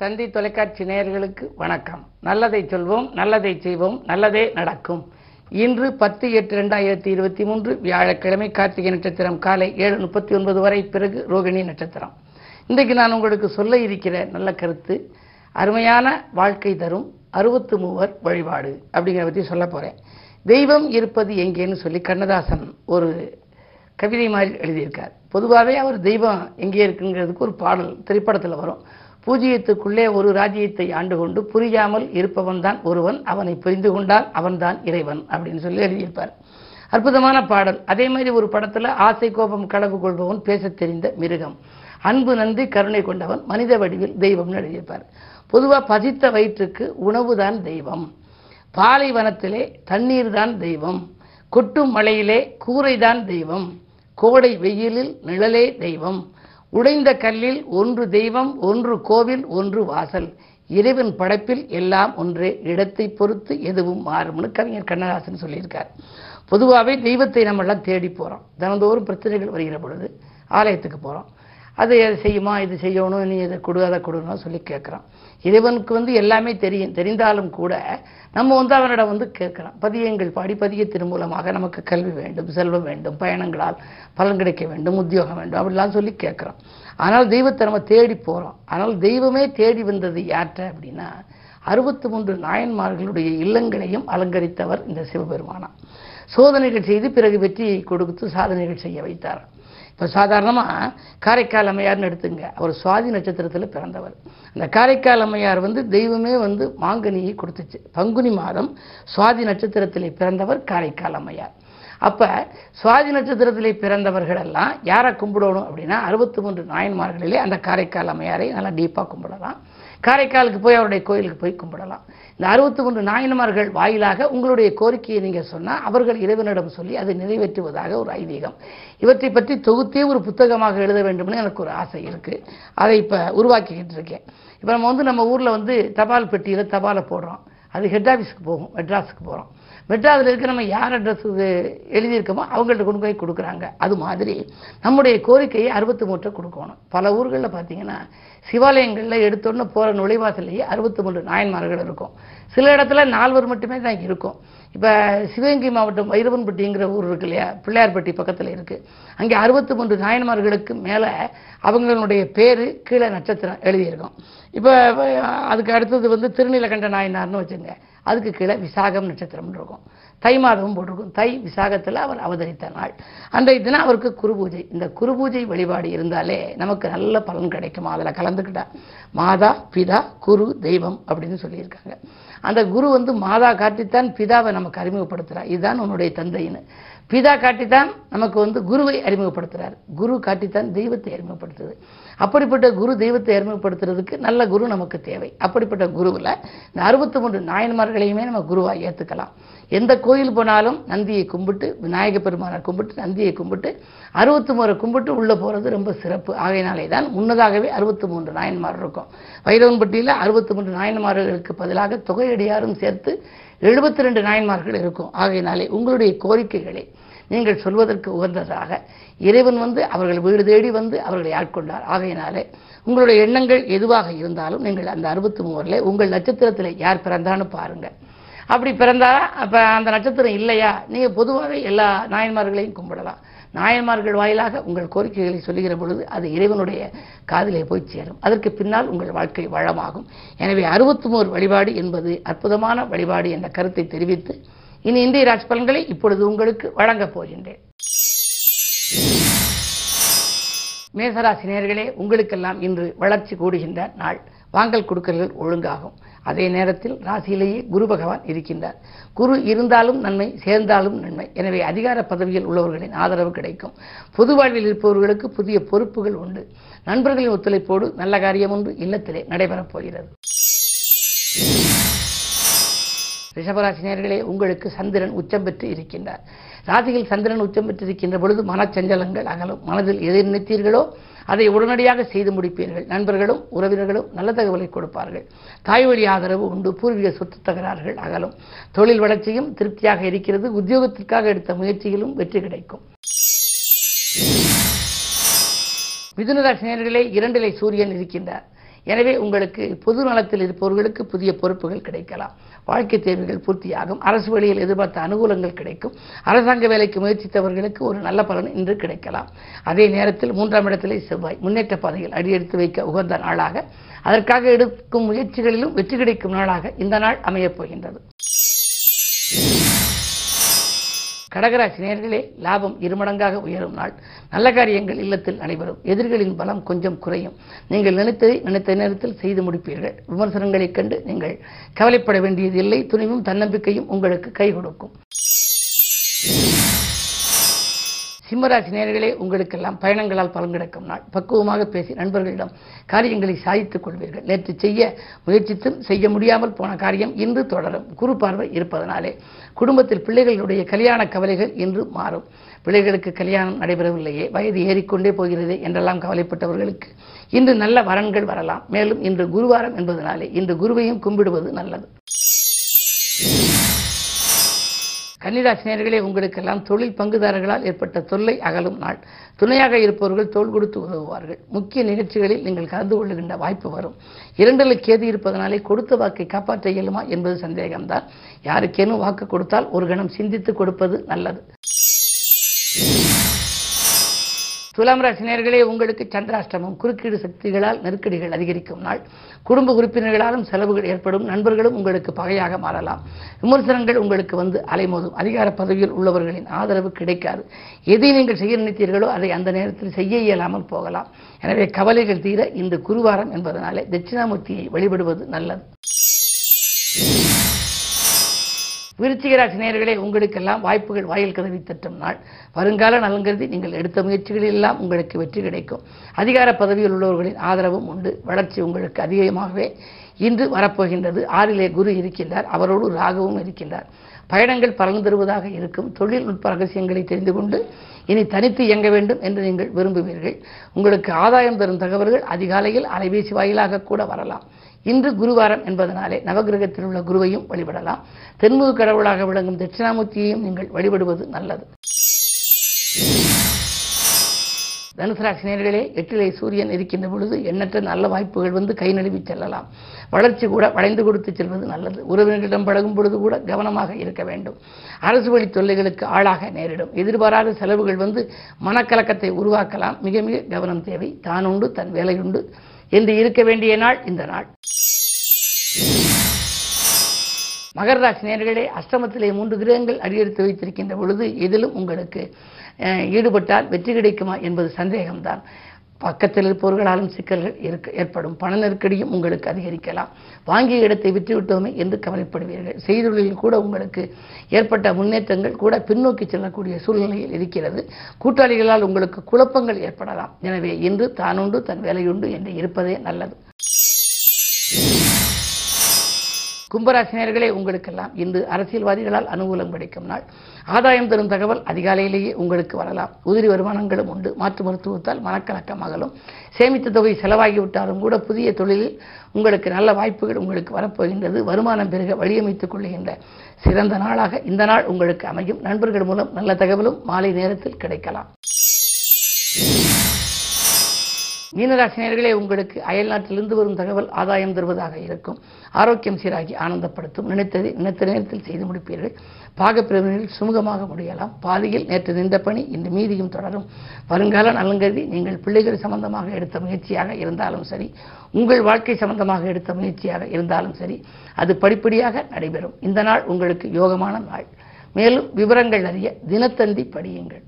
தந்தி தொலைக்காட்சி நேயர்களுக்கு வணக்கம். நல்லதை சொல்வோம் நல்லதை செய்வோம் நல்லதே நடக்கும். இன்று பத்து எட்டு ரெண்டாயிரத்தி இருபத்தி மூன்று வியாழக்கிழமை கார்த்திகை நட்சத்திரம் காலை ஏழு முப்பத்தி ஒன்பது வரை பிறகு ரோகிணி நட்சத்திரம். இன்றைக்கு நான் உங்களுக்கு சொல்ல இருக்கிற நல்ல கருத்து அருமையான வாழ்க்கை தரும் அறுபத்து மூவர் வழிபாடு அப்படிங்கிறத பற்றி சொல்ல போகிறேன் தெய்வம் இருப்பது எங்கேன்னு சொல்லி கண்ணதாசன் ஒரு கவிதை மாதிரி எழுதியிருக்கார். பொதுவாகவே அவர் தெய்வம் எங்கே இருக்குங்கிறதுக்கு ஒரு பாடல் திரைப்படத்தில் வரும். பூஜ்ஜியத்துக்குள்ளே ஒரு ராஜ்யத்தை ஆண்டு கொண்டு புரியாமல் இருப்பவன் தான் ஒருவன் அவனை புரிந்து கொண்டால் அவன்தான் இறைவன் அப்படின்னு சொல்லி எழுதியிருப்பார். அற்புதமான பாடல். அதே மாதிரி ஒரு படத்தில் ஆசை கோபம் களவு கொள்பவன் பேசத் தெரிந்த மிருகம். அன்பு நன்றி கருணை கொண்டவன் மனித வடிவில் தெய்வம்னு எழுதியிருப்பார். பொதுவாக பசித்த வயிற்றுக்கு உணவுதான் தெய்வம். பாலைவனத்திலே தண்ணீர் தான் தெய்வம். கொட்டும் மலையிலே கூரைதான் தெய்வம். கோடை வெயிலில் நிழலே தெய்வம். உடைந்த கல்லில் ஒன்று தெய்வம் ஒன்று கோவில் ஒன்று வாசல். இறைவன் படைப்பில் எல்லாம் ஒன்றே. இடத்தை பொறுத்து எதுவும் மாறும்னு கவிஞர் கண்ணதாசன் சொல்லியிருக்கார். பொதுவாகவே தெய்வத்தை நம்ம எல்லாம் தேடி போகிறோம் தினந்தோறும் பிரச்சனைகள் வருகிற பொழுது ஆலயத்துக்கு போகிறோம் அது எது செய்யுமா இது செய்யணும் நீ இதை கொடு அதை கொடுன்னு சொல்லி கேட்குறான். இறைவனுக்கு வந்து எல்லாமே தெரியும். தெரிந்தாலும் கூட நம்ம வந்து அவனிடம் வந்து கேட்குறோம் பதியங்கள் பாடி பதியத்தின் மூலமாக நமக்கு கல்வி வேண்டும் செல்வம் வேண்டும் பயணங்களால் பலன் கிடைக்க வேண்டும் உத்தியோகம் வேண்டும் அப்படிலாம் சொல்லி கேட்குறோம் ஆனால் தெய்வத்தை நம்ம தேடி போகிறோம் ஆனால் தெய்வமே தேடி வந்தது யாற்ற அப்படின்னா அறுபத்தி மூன்று நாயன்மார்களுடைய இல்லங்களையும் அலங்கரித்தவர் இந்த சிவபெருமானா சோதனைகள் செய்து பிறகு வெற்றியை கொடுத்து சாதனைகள் செய்ய வைத்தார். இப்போ சாதாரணமாக காரைக்கால் அம்மையார்னு எடுத்துங்க. அவர் சுவாதி நட்சத்திரத்தில் பிறந்தவர். அந்த காரைக்கால் அம்மையார் வந்து தெய்வமே வந்து மாங்கனியை கொடுத்துச்சு. பங்குனி மாதம் சுவாதி நட்சத்திரத்தில் பிறந்தவர் காரைக்கால் அம்மையார். அப்போ சுவாதி நட்சத்திரத்திலே பிறந்தவர்கள் எல்லாம் யாரை கும்பிடணும் அப்படின்னா அறுபத்தி மூன்று நாயன்மார்களிலே அந்த காரைக்கால் அம்மையாரை நல்லா டீப்பாக கும்பிடலாம். காரைக்காலுக்கு போய் அவருடைய கோயிலுக்கு போய் கும்பிடலாம். இந்த அறுபத்தி மூன்று நாயன்மார்கள் வாயிலாக உங்களுடைய கோரிக்கையை நீங்கள் சொன்னால் அவர்கள் இறைவனிடம் சொல்லி அதை நிறைவேற்றுவதாக ஒரு ஐதீகம். இவற்றை பற்றி தொகுத்தே ஒரு புத்தகமாக எழுத வேண்டும்னு எனக்கு ஒரு ஆசை இருக்குது அதை இப்போ உருவாக்கிக்கிட்டு இருக்கேன். இப்போ நம்ம வந்து நம்ம ஊரில் வந்து தபால் பெட்டியில் தபாலை போடுறோம். அது ஹெட் ஆஃபீஸுக்கு போகும் மெட்ராஸுக்கு போகிறோம் மெட்ராஸில் இருக்க நம்ம யார் அட்ரஸுக்கு எழுதியிருக்கோமோ அவங்கள்ட்ட கொண்டு போய் கொடுக்குறாங்க. அது மாதிரி நம்முடைய கோரிக்கையை அறுபத்து மூட்டை கொடுக்கணும். பல ஊர்களில் பார்த்தீங்கன்னா சிவாலயங்களில் எடுத்தோன்னு போகிற நுழைவாசல்லையே அறுபத்தி மூன்று நாயன்மார்கள் இருக்கும். சில இடத்துல நால்வர் மட்டுமே தான் இருக்கும். இப்போ சிவகங்கை மாவட்டம் வைரவன்பட்டிங்கிற ஊர் இருக்கு இல்லையா? பிள்ளையார்பட்டி பக்கத்தில் இருக்குது அங்கே அறுபத்தி மூன்று நாயன்மார்களுக்கு மேலே அவங்களுடைய பேர் கீழே நட்சத்திரம் எழுதியிருக்கோம். இப்போ அதுக்கு அடுத்தது வந்து திருநீலகண்ட நாயனார்னு வச்சுங்க. அதுக்கு கீழே விசாகம் நட்சத்திரம்னு இருக்கும். தை மாதமும் போட்டிருக்கும். தை விசாகத்தில் அவர் அவதரித்த நாள். அன்றைய தினம் அவருக்கு குரு பூஜை. இந்த குரு பூஜை வழிபாடு இருந்தாலே நமக்கு நல்ல பலன் கிடைக்கும். அதில் கலந்துக்கிட்டா மாதா பிதா குரு தெய்வம் அப்படின்னு சொல்லியிருக்காங்க. அந்த குரு வந்து மாதா காட்டித்தான் பிதாவை நமக்கு அறிமுகப்படுத்துகிறார் இதுதான் உன்னுடைய தந்தைன்னு. பிதா காட்டித்தான் நமக்கு வந்து குருவை அறிமுகப்படுத்துகிறார் குரு காட்டித்தான் தெய்வத்தை அறிமுகப்படுத்துது. அப்படிப்பட்ட குரு தெய்வத்தை அறிமுகப்படுத்துறதுக்கு நல்ல குரு நமக்கு தேவை. அப்படிப்பட்ட குருவில் இந்த அறுபத்தி மூன்று நாயன்மார்களையுமே நம்ம குருவாக ஏற்றுக்கலாம் எந்த கோயில் போனாலும் நந்தியை கும்பிட்டு விநாயக பெருமானை கும்பிட்டு நந்தியை கும்பிட்டு அறுபத்தி மூணு கும்பிட்டு உள்ளே போகிறது ரொம்ப சிறப்பு. ஆகையினாலே தான் முன்னதாகவே அறுபத்தி மூன்று நாயன்மார் இருக்கும். வைரவன்பட்டியில் அறுபத்தி மூன்று நாயன்மார்களுக்கு பதிலாக தொகையடியாரும் சேர்த்து எழுபத்தி ரெண்டு நாயன்மார்கள் இருக்கும். ஆகையினாலே உங்களுடைய கோரிக்கைகளை நீங்கள் சொல்வதற்கு உகந்ததாக இறைவன் வந்து அவர்கள் வீடு தேடி வந்து அவர்களை ஆட்கொண்டார். ஆகையினாலே உங்களுடைய எண்ணங்கள் எதுவாக இருந்தாலும் நீங்கள் அந்த அறுபத்தி மூவரில் உங்கள் நட்சத்திரத்தில் யார் பிறந்தான்னு பாருங்கள் அப்படி பிறந்தா அப்போ அந்த நட்சத்திரம் இல்லையா? நீங்கள் பொதுவாகவே எல்லா நாயன்மார்களையும் கும்பிடலாம். நாயன்மார்கள் வாயிலாக உங்கள் கோரிக்கைகளை சொல்லுகிற பொழுது அது இறைவனுடைய காதிலே போய் சேரும். அதற்கு பின்னால் உங்கள் வாழ்க்கை வளமாகும். எனவே அறுபத்தி வழிபாடு என்பது அற்புதமான வழிபாடு என்ற கருத்தை தெரிவித்து இனி இந்திய ராஜ் பலன்களை இப்பொழுது உங்களுக்கு வழங்கப் போகின்றேன். மேசராசி நேர்களே உங்களுக்கெல்லாம் இன்று வளர்ச்சி கூடுகின்ற நாள். வாங்கல் கொடுக்கல்கள் ஒழுங்காகும். அதே நேரத்தில் ராசியிலேயே குரு பகவான் இருக்கின்றார். குரு இருந்தாலும் நன்மை சேர்ந்தாலும் நன்மை. எனவே அதிகார பதவியில் உள்ளவர்களின் ஆதரவு கிடைக்கும். பொது வாழ்வில் இருப்பவர்களுக்கு புதிய பொறுப்புகள் உண்டு. நண்பர்களின் ஒத்துழைப்போடு நல்ல காரியம் ஒன்று இல்லத்திலே நடைபெறப் போகிறது. ரிஷபராசினியர்களே உங்களுக்கு சந்திரன் உச்சம் பெற்று இருக்கின்றார். ராசியில் சந்திரன் உச்சம் பெற்று இருக்கின்ற பொழுது மனச்சஞ்சலங்கள் அகலும். மனதில் எதை நினைத்தீர்களோ அதை உடனடியாக செய்து முடிப்பீர்கள். நண்பர்களும் உறவினர்களும் நல்ல தகவலை கொடுப்பார்கள். தாய் வழி ஆதரவு உண்டு. பூர்வீக சொத்து தகராறுகள் அகலும். தொழில் வளர்ச்சியும் திருப்தியாக இருக்கிறது. உத்தியோகத்திற்காக எடுத்த முயற்சியிலும் வெற்றி கிடைக்கும். மிதுனராசி இரண்டிலை சூரியன் இருக்கின்றார். எனவே உங்களுக்கு பொது நலத்தில் இருப்பவர்களுக்கு புதிய பொறுப்புகள் கிடைக்கலாம். வாழ்க்கை தேவைகள் பூர்த்தியாகும். அரசு வழியில் எதிர்பார்த்த அனுகூலங்கள் கிடைக்கும். அரசாங்க வேலைக்கு முயற்சித்தவர்களுக்கு ஒரு நல்ல பலன் இன்று கிடைக்கலாம். அதே நேரத்தில் மூன்றாம் இடத்திலே செவ்வாய் முன்னேற்ற பாதையில் அடியெடுத்து வைக்க உகந்த நாளாக. அதற்காக எடுக்கும் முயற்சிகளிலும் வெற்றி கிடைக்கும் நாளாக இந்த நாள் அமையப் போகின்றது. கடகராசி நேர்களே லாபம் இருமடங்காக உயரும் நாள். நல்ல காரியங்கள் இல்லத்தில் நடைபெறும். எதிர்களின் பலம் கொஞ்சம் குறையும். நீங்கள் நினைத்ததை நினைத்த நேரத்தில் செய்து முடிப்பீர்கள். விமர்சனங்களைக் கண்டு நீங்கள் கவலைப்பட வேண்டியதில்லை. துணிவும் தன்னம்பிக்கையும் உங்களுக்கு கை கொடுக்கும் சிம்மராசி நேர்களே உங்களுக்கெல்லாம் பயணங்களால் பலன் கிடைக்கும் நாள். பக்குவமாக பேசி நண்பர்களிடம் காரியங்களை சாதித்துக் கொள்வீர்கள். நேற்று செய்ய முயற்சித்தும் செய்ய முடியாமல் போன காரியம் இன்று தொடரும். குரு பார்வை இருப்பதனாலே குடும்பத்தில் பிள்ளைகளுடைய கல்யாண கவலைகள் இன்று மாறும். பிள்ளைகளுக்கு கல்யாணம் நடைபெறவில்லையே வயது ஏறிக்கொண்டே போகிறதே என்றெல்லாம் கவலைப்பட்டவர்களுக்கு இன்று நல்ல வரன்கள் வரலாம். மேலும் இன்று குருவாரம் என்பதனாலே இன்று குருவையும் கும்பிடுவது நல்லது. கன்னிராசினியர்களே உங்களுக்கெல்லாம் தொழில் பங்குதாரர்களால் ஏற்பட்ட தொல்லை அகலும் நாள். துணையாக இருப்பவர்கள் தோள் கொடுத்து உதவுவார்கள். முக்கிய நிகழ்ச்சிகளில் நீங்கள் கலந்து கொள்ளுகின்ற வாய்ப்பு வரும். இரண்டில் கேது இருப்பதனாலே கொடுத்த வாக்கை காப்பாற்ற இயலுமா என்பது சந்தேகம்தான். யாருக்கேனும் வாக்கு கொடுத்தால் ஒரு கணம் சிந்தித்து கொடுப்பது நல்லது. துலாம் ராசினியர்களே உங்களுக்கு சந்திராஷ்டமம். குறுக்கீடு சக்திகளால் நெருக்கடிகள் அதிகரிக்கும் நாள். குடும்ப உறுப்பினர்களாலும் செலவுகள் ஏற்படும். நண்பர்களும் உங்களுக்கு பகையாக மாறலாம். விமர்சனங்கள் உங்களுக்கு வந்து அலைமோதும். அதிகார பதவியில் உள்ளவர்களின் ஆதரவு கிடைக்காது. எதை நீங்கள் செய்ய நினைத்தீர்களோ அதை அந்த நேரத்தில் செய்ய இயலாமல் போகலாம். எனவே கவலைகள் தீர இந்த குருவாரம் என்பதனாலே தட்சிணாமூர்த்தியை வழிபடுவது நல்லது. விருச்சிகராசி நேர்களே உங்களுக்கெல்லாம் வாய்ப்புகள் வாயில் கதவி தட்டும் நாள். வருங்கால நலன்கருதி நீங்கள் எடுத்த முயற்சிகளில் எல்லாம் உங்களுக்கு வெற்றி கிடைக்கும். அதிகார பதவியில் உள்ளவர்களின் ஆதரவும் உண்டு. வளர்ச்சி உங்களுக்கு அதிகமாகவே இன்று வரப்போகின்றது. ஆறிலே குரு இருக்கின்றார். அவரோடு ராகவும் இருக்கின்றார். பயணங்கள் பலன் தருவதாக இருக்கும். தொழில்நுட்ப ரகசியங்களை தெரிந்து கொண்டு இனி தனித்து இயங்க வேண்டும் என்று நீங்கள் விரும்புவீர்கள். உங்களுக்கு ஆதாயம் தரும் தகவல்கள் அதிகாலையில் அலைபேசி வாயிலாக கூட வரலாம். இன்று குருவாரம் என்பதனாலே நவகிரகத்தில் உள்ள குருவையும் வழிபடலாம். தென்முக கடவுளாக விளங்கும் தட்சிணாமூர்த்தியையும் நீங்கள் வழிபடுவது நல்லது. தனுசராசி நேர்களே எட்டிலே சூரியன் இருக்கின்ற பொழுது எண்ணற்ற நல்ல வாய்ப்புகள் வந்து கை நழுவி செல்லலாம். வளர்ச்சி கூட வளைந்து கொடுத்து செல்வது நல்லது. உறவினர்களிடம் பழகும் பொழுது கூட கவனமாக இருக்க வேண்டும். அரசு வழி தொல்லைகளுக்கு ஆளாக நேரிடும். எதிர்பாராத செலவுகள் வந்து மனக்கலக்கத்தை உருவாக்கலாம். மிக மிக கவனம் தேவை. தானுண்டு தன் வேலையுண்டு. என்று இருக்க வேண்டிய நாள் இந்த நாள். மகர ராசி நேர்களே அஷ்டமத்திலே மூன்று கிரகங்கள் அடியெடுத்து வைத்திருக்கின்ற பொழுது எதிலும் உங்களுக்கு அஹ், ஈடுபட்டால் வெற்றி கிடைக்குமா என்பது சந்தேகம்தான். பக்கத்தில் இருப்பவர்களாலும் சிக்கல்கள் இருக்க ஏற்படும். பண நெருக்கடியும் உங்களுக்கு அதிகரிக்கலாம். வாங்கிய இடத்தை விட்டுவிட்டோமே என்று கவலைப்படுவீர்கள். செய்தொழிலில் கூட உங்களுக்கு ஏற்பட்ட முன்னேற்றங்கள் கூட பின்னோக்கி செல்லக்கூடிய சூழ்நிலையில் இருக்கிறது. கூட்டாளிகளால் உங்களுக்கு குழப்பங்கள் ஏற்படலாம். எனவே இன்று தானுண்டு தன் வேலையுண்டு என்று இருப்பதே நல்லது. கும்பராசினியர்களே உங்களுக்கெல்லாம் இன்று அரசியல்வாதிகளால் அனுகூலம் கிடைக்கும் நாள். ஆதாயம் தரும் தகவல் அதிகாலையிலேயே உங்களுக்கு வரலாம். உதிரி வருமானங்களும் உண்டு. மாற்று மருத்துவத்தால் மனக்கலக்கம் அகலும். சேமித்த தொகை செலவாகிவிட்டாலும் கூட புதிய தொழிலில் உங்களுக்கு நல்ல வாய்ப்புகள் உங்களுக்கு வரப்போகின்றது. வருமானம் பெருக வழியமைத்துக் கொள்கின்ற சிறந்த நாளாக இந்த நாள் உங்களுக்கு அமையும். நண்பர்கள் மூலம் நல்ல தகவலும் மாலை நேரத்தில் கிடைக்கலாம். மீனராசினியர்களே உங்களுக்கு அயல் நாட்டிலிருந்து வரும் தகவல் ஆதாயம் தருவதாக இருக்கும். ஆரோக்கியம் சீராகி ஆனந்தப்படுத்தும். நினைத்ததை நினைத்த நேரத்தில் செய்து முடிப்பீர்கள். பாகப்பிரிவினரில் சுமூகமாக முடியலாம். பாதியில் நேற்று நின்ற பணி இன்று மீதியும் தொடரும். வருங்கால நலங்கருதி நீங்கள் பிள்ளைகள் சம்பந்தமாக எடுத்த முயற்சியாக இருந்தாலும் சரி உங்கள் வாழ்க்கை சம்பந்தமாக எடுத்த முயற்சியாக இருந்தாலும் சரி அது படிப்படியாக நடைபெறும். இந்த நாள் உங்களுக்கு யோகமான நாள். மேலும் விவரங்கள் அறிய தினத்தந்தி படியுங்கள்.